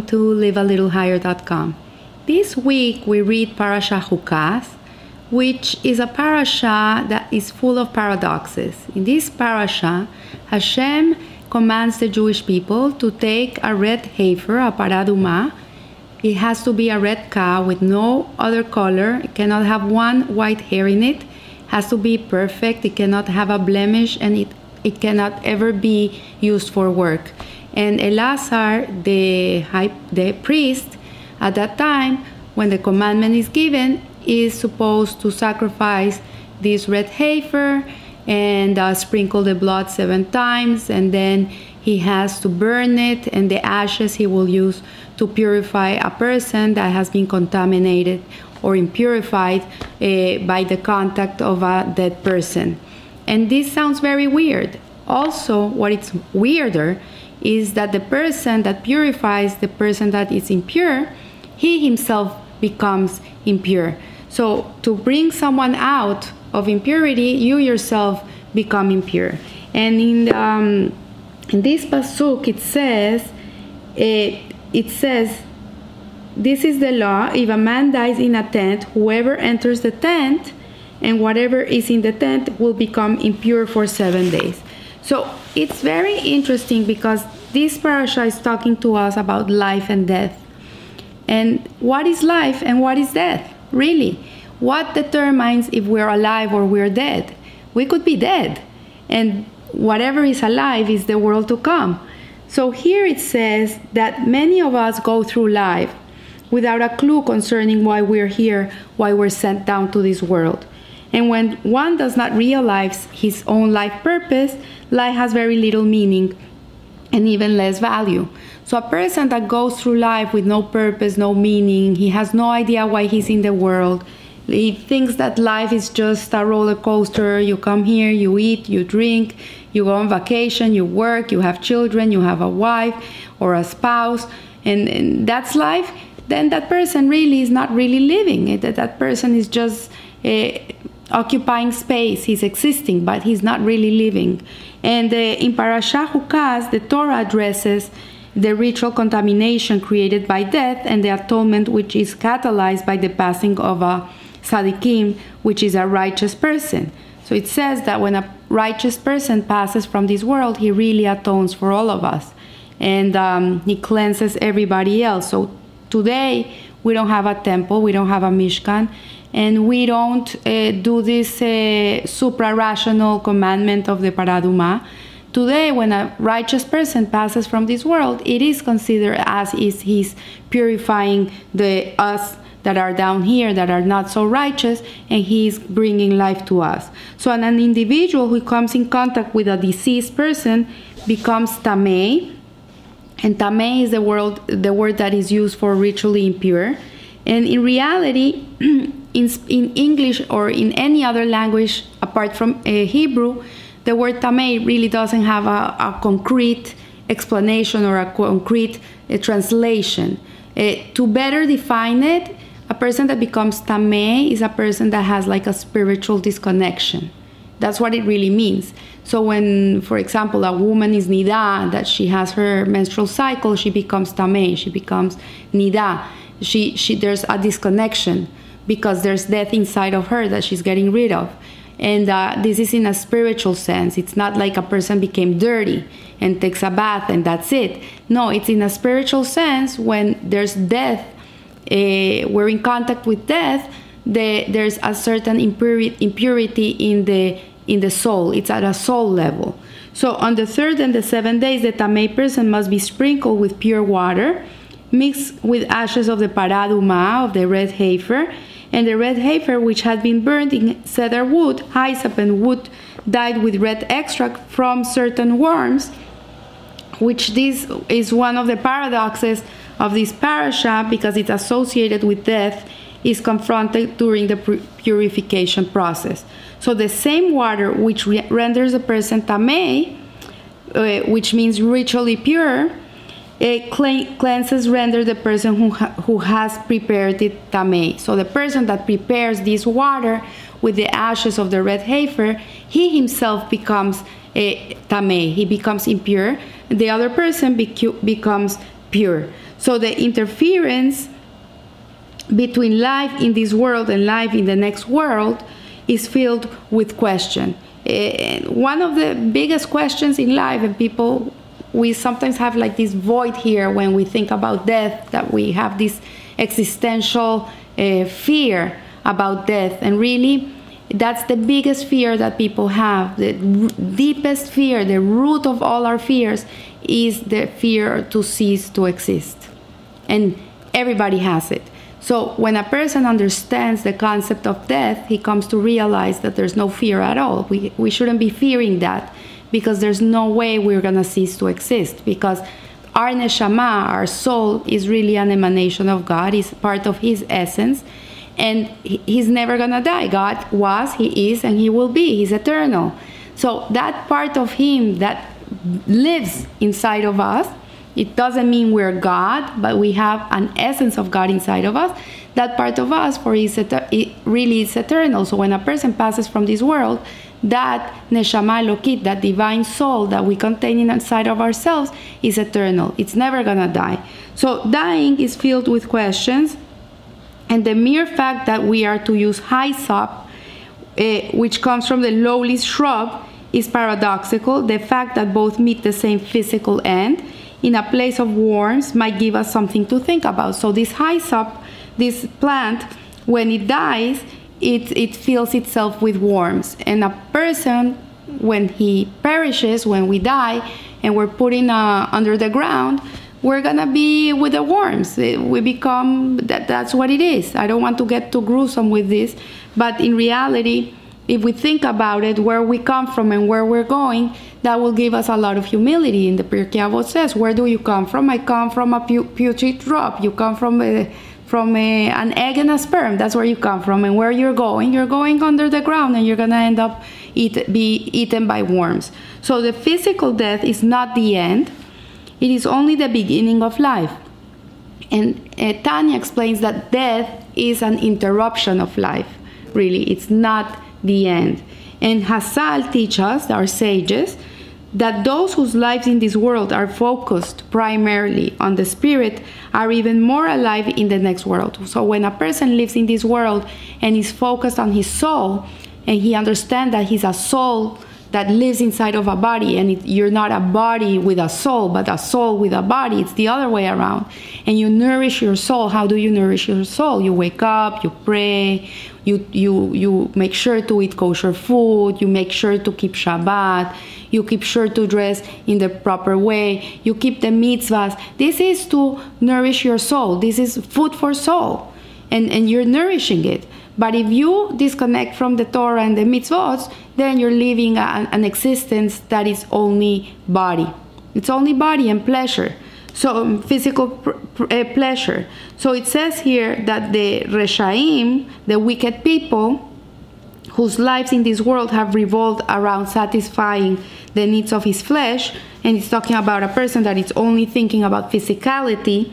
Welcome to livealittlehigher.com. This week we read Parasha Chukas, which is a parasha that is full of paradoxes. In this parasha, Hashem commands the Jewish people to take a red heifer, a paraduma. It has to be a red cow with no other color. It cannot have one white hair in it. it has to be perfect. It cannot have a blemish and it, it cannot ever be used for work. And Elazar, the high, the priest, at that time, when the commandment is given, is supposed to sacrifice this red heifer and uh, sprinkle the blood seven times, and then he has to burn it, and the ashes he will use to purify a person that has been contaminated or impurified uh, by the contact of a dead person. And this sounds very weird. Also, what it's weirder is that the person that purifies the person that is impure, he himself becomes impure. So, to bring someone out of impurity, you yourself become impure. And in, um, in this pasuk, it says, it, eh, it says, this is the law. If a man dies in a tent, whoever enters the tent and whatever is in the tent will become impure for seven days. So it's very interesting because this parasha is talking to us about life and death. And what is life and what is death? Really? What determines if we're alive or we're dead? We could be dead. And whatever is alive is the world to come. So here it says that many of us go through life without a clue concerning why we're here, why we're sent down to this world. And when one does not realize his own life purpose, life has very little meaning and even less value. So, a person that goes through life with no purpose, no meaning, he has no idea why he's in the world. He thinks that life is just a roller coaster. You come here, you eat, you drink, you go on vacation, you work, you have children, you have a wife or a spouse, and, and that's life. Then that person really is not really living. That that person is just uh, occupying space. He's existing, but he's not really living. And uh, in Parashah Chukas, the Torah addresses the ritual contamination created by death and the atonement which is catalyzed by the passing of a tzaddikim, which is a righteous person. So it says that when a righteous person passes from this world, he really atones for all of us and um, he cleanses everybody else. So today, we don't have a temple, we don't have a Mishkan, and we don't uh, do this uh, supra rational commandment of the paraduma. Today, when a righteous person passes from this world, it is considered as is he's purifying the us that are down here that are not so righteous, and he's bringing life to us. So, an, an individual who comes in contact with a deceased person becomes tamei, and tamei is the word the word that is used for ritually impure. And in reality, in, in English or in any other language apart from uh, Hebrew, the word tamei really doesn't have a, a concrete explanation or a concrete uh, translation. Uh, to better define it, a person that becomes tamei is a person that has like a spiritual disconnection. That's what it really means. So when, for example, a woman is nida, that she has her menstrual cycle, she becomes tamei, she becomes nida. She, she, there's a disconnection because there's death inside of her that she's getting rid of. And uh, this is in a spiritual sense. It's not like a person became dirty and takes a bath and that's it. No, it's in a spiritual sense when there's death, uh, we're in contact with death, the, there's a certain impurity, impurity in the in the soul. It's at a soul level. So on the third and the seventh days, the tamei person must be sprinkled with pure water mixed with ashes of the paraduma, of the red heifer, and the red heifer which had been burned in cedar wood, hyssop, and wood dyed with red extract from certain worms, which this is one of the paradoxes of this parasha because it's associated with death is confronted during the purification process. So the same water which re renders a person tamei, uh, which means ritually pure, cleanses render the person who, ha who has prepared it tamei. So the person that prepares this water with the ashes of the red heifer, he himself becomes a tamei. He becomes impure the other person becomes pure. So the interference between life in this world and life in the next world is filled with question. Uh, one of the biggest questions in life, and people, we sometimes have like this void here when we think about death, that we have this existential uh, fear about death. And really, that's the biggest fear that people have. The deepest fear, the root of all our fears, is the fear to cease to exist. And everybody has it. So when a person understands the concept of death, he comes to realize that there's no fear at all. We, we shouldn't be fearing that because there's no way we're going to cease to exist because our neshama, our soul, is really an emanation of God, is part of His essence, and He's never to die. God was, He is, and He will be. He's eternal. So that part of Him that lives inside of us it doesn't mean we're God, but we have an essence of God inside of us. That part of us, for is really is eternal. So when a person passes from this world, that neshama lokit, that divine soul that we contain inside of ourselves, is eternal. It's never gonna die. So dying is filled with questions, and the mere fact that we are to use hyssop, uh, which comes from the lowly shrub, is paradoxical. The fact that both meet the same physical end in a place of worms might give us something to think about. So this hyssop, this plant, when it dies, it, it fills itself with worms. And a person, when he perishes, when we die, and we're putting uh, under the ground, we're gonna be with the worms. We become that. That's what it is. I don't want to get too gruesome with this, but in reality, if we think about it, where we come from and where we're going, that will give us a lot of humility. In the Pirkei Avot says, "Where do you come from? I come from a pu- putrid drop. You come from a, from a, an egg and a sperm. That's where you come from. And where you're going, you're going under the ground, and you're gonna end up eat, be eaten by worms. So the physical death is not the end; it is only the beginning of life." And uh, Tanya explains that death is an interruption of life. Really, it's not the end. And Chazal teaches us, our sages, that those whose lives in this world are focused primarily on the spirit are even more alive in the next world. So when a person lives in this world and is focused on his soul and he understands that he's a soul that lives inside of a body and it, you're not a body with a soul but a soul with a body it's the other way around. And you nourish your soul. How do you nourish your soul? You wake up you pray you you you make sure to eat kosher food you make sure to keep shabbat you keep sure to dress in the proper way you keep the mitzvahs this is to nourish your soul this is food for soul and and you're nourishing it but if you disconnect from the Torah and the mitzvot, then you're living an, an existence that is only body. It's only body and pleasure. So um, physical pr- pr- uh, pleasure. So it says here that the reshaim, the wicked people, whose lives in this world have revolved around satisfying the needs of his flesh, and it's talking about a person that is only thinking about physicality.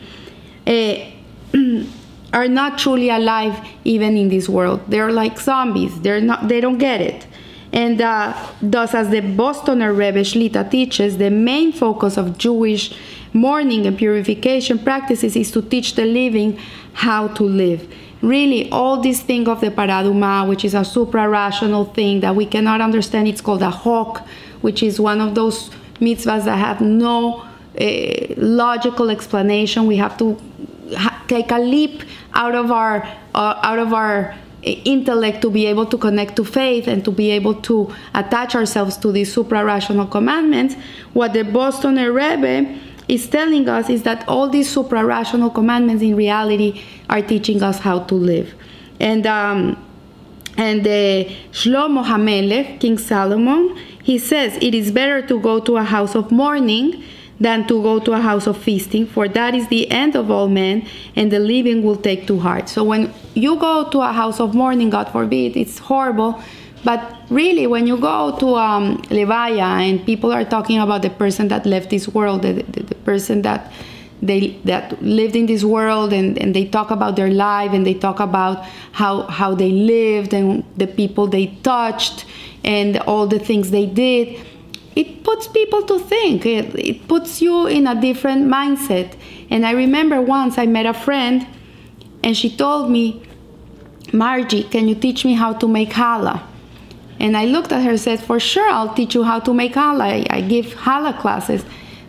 Uh, are not truly alive even in this world. They're like zombies. They're not. They don't get it. And uh, thus, as the Bostoner Rebbe Shlita teaches, the main focus of Jewish mourning and purification practices is to teach the living how to live. Really, all this thing of the paraduma, which is a supra-rational thing that we cannot understand, it's called a chok, which is one of those mitzvahs that have no uh, logical explanation. We have to ha- take a leap out of our uh, out of our intellect to be able to connect to faith and to be able to attach ourselves to these supra-rational commandments what the bostoner rebbe is telling us is that all these supra-rational commandments in reality are teaching us how to live and um, and the Shlomo HaMelech, King Solomon, he says it is better to go to a house of mourning than to go to a house of feasting, for that is the end of all men, and the living will take to heart. So when you go to a house of mourning, God forbid, it's horrible. But really, when you go to um, Levaya and people are talking about the person that left this world, the, the, the person that they that lived in this world and, and they talk about their life and they talk about how how they lived and the people they touched and all the things they did it puts people to think. It, it puts you in a different mindset. And I remember once I met a friend and she told me, Margie, can you teach me how to make challah? And I looked at her and said, For sure, I'll teach you how to make challah. I, I give challah classes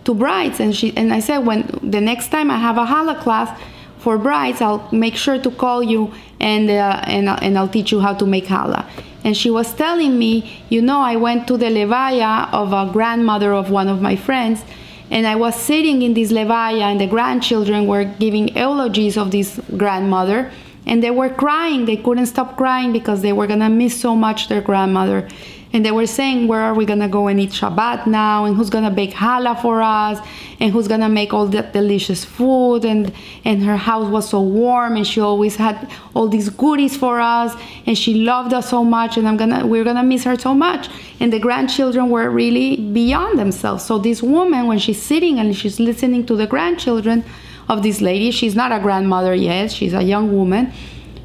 to brides. And, she, and I said, When the next time I have a challah class for brides, I'll make sure to call you and, uh, and, and I'll teach you how to make challah. And she was telling me, You know, I went to the levaya of a grandmother of one of my friends. And I was sitting in this levaya, and the grandchildren were giving eulogies of this grandmother and they were crying. They couldn't stop crying because they were gonna miss so much their grandmother. And they were saying, Where are we gonna go and eat Shabbat now? And who's gonna bake challah for us? And who's gonna make all that delicious food? And and her house was so warm and she always had all these goodies for us and she loved us so much and I'm gonna we're gonna miss her so much. And the grandchildren were really beyond themselves. So this woman, when she's sitting and she's listening to the grandchildren, of this lady. She's not a grandmother yet, she's a young woman.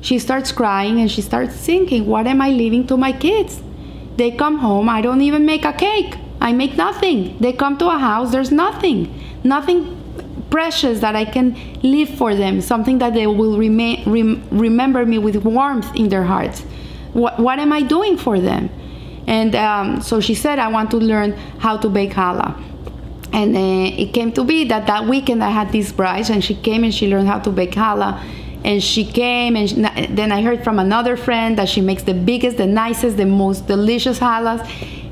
She starts crying and she starts thinking, What am I leaving to my kids? They come home, I don't even make a cake. I make nothing. They come to a house, there's nothing. Nothing precious that I can leave for them, something that they will rem, remember me with warmth in their hearts. What, what am I doing for them? And um, so she said, I want to learn how to bake challah and it came to be that that weekend I had this bride, and she came and she learned how to bake challah. And she came, and she, then I heard from another friend that she makes the biggest, the nicest, the most delicious challahs.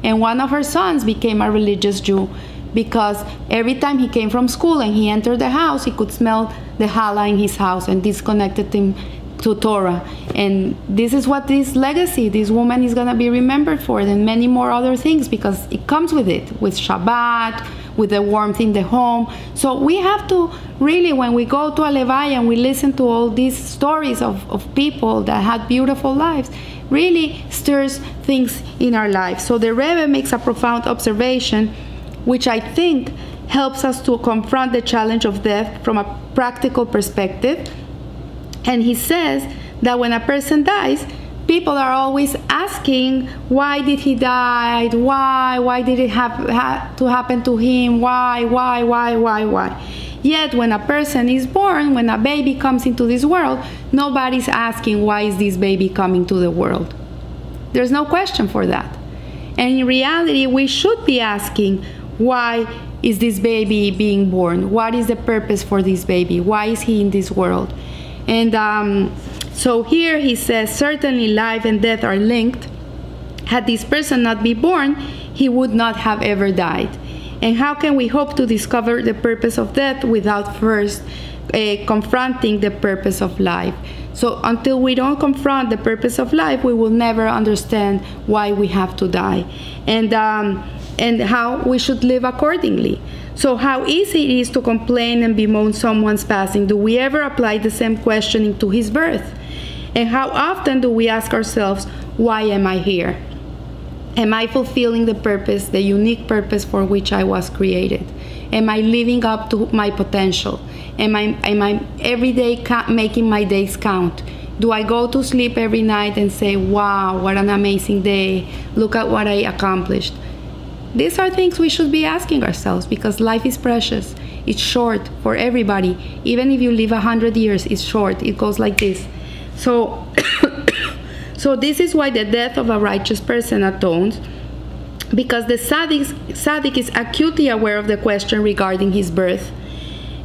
And one of her sons became a religious Jew because every time he came from school and he entered the house, he could smell the challah in his house, and this connected him to Torah. And this is what this legacy, this woman is going to be remembered for, and many more other things because it comes with it, with Shabbat with the warmth in the home. So we have to really, when we go to a Levaya and we listen to all these stories of, of people that had beautiful lives, really stirs things in our lives. So the Rebbe makes a profound observation, which I think helps us to confront the challenge of death from a practical perspective. And he says that when a person dies, people are always asking why did he die? Why? Why did it have, have to happen to him? Why why why why why? Yet when a person is born when a baby comes into this world nobody's asking why is this baby coming to the world? There's no question for that. And in reality we should be asking why is this baby being born? What is the purpose for this baby? Why is he in this world? And um, so here he says, certainly life and death are linked. Had this person not be born, he would not have ever died. And how can we hope to discover the purpose of death without first uh, confronting the purpose of life? So until we don't confront the purpose of life, we will never understand why we have to die, and um, and how we should live accordingly. So, how easy it is to complain and bemoan someone's passing. Do we ever apply the same questioning to his birth? And how often do we ask ourselves, why am I here? Am I fulfilling the purpose, the unique purpose for which I was created? Am I living up to my potential? Am I, am I every day making my days count? Do I go to sleep every night and say, wow, what an amazing day? Look at what I accomplished? These are things we should be asking ourselves because life is precious. It's short for everybody. Even if you live a hundred years, it's short. It goes like this. So, so this is why the death of a righteous person atones, because the tzaddik, is acutely aware of the question regarding his birth,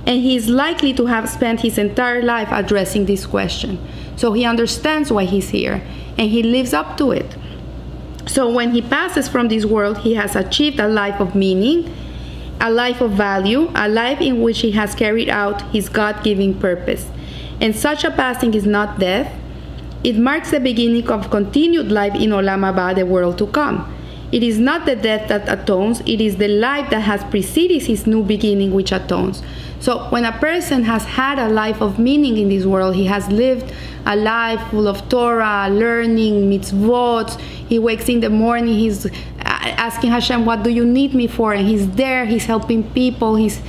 and he is likely to have spent his entire life addressing this question. So he understands why he's here, and he lives up to it. So when he passes from this world, he has achieved a life of meaning, a life of value, a life in which he has carried out his God given purpose and such a passing is not death, it marks the beginning of continued life in Olam Haba, the world to come. It is not the death that atones, it is the life that has preceded his new beginning which atones. So, when a person has had a life of meaning in this world, he has lived a life full of Torah, learning, mitzvot. He wakes in the morning, he's asking Hashem, What do you need me for? And he's there, he's helping people, he's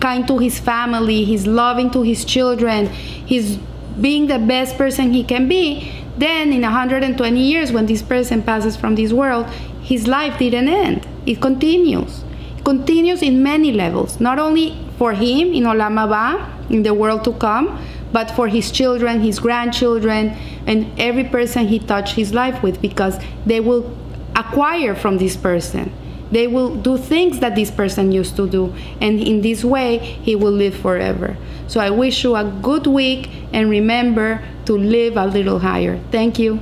kind to his family, he's loving to his children, he's being the best person he can be. Then, in 120 years, when this person passes from this world, his life didn't end. it continues. It continues in many levels, not only for him in Olam Haba, in the world to come, but for his children, his grandchildren, and every person he touched his life with, because they will acquire from this person. They will do things that this person used to do, and in this way, he will live forever. So I wish you a good week, and remember to live a little higher. Thank you.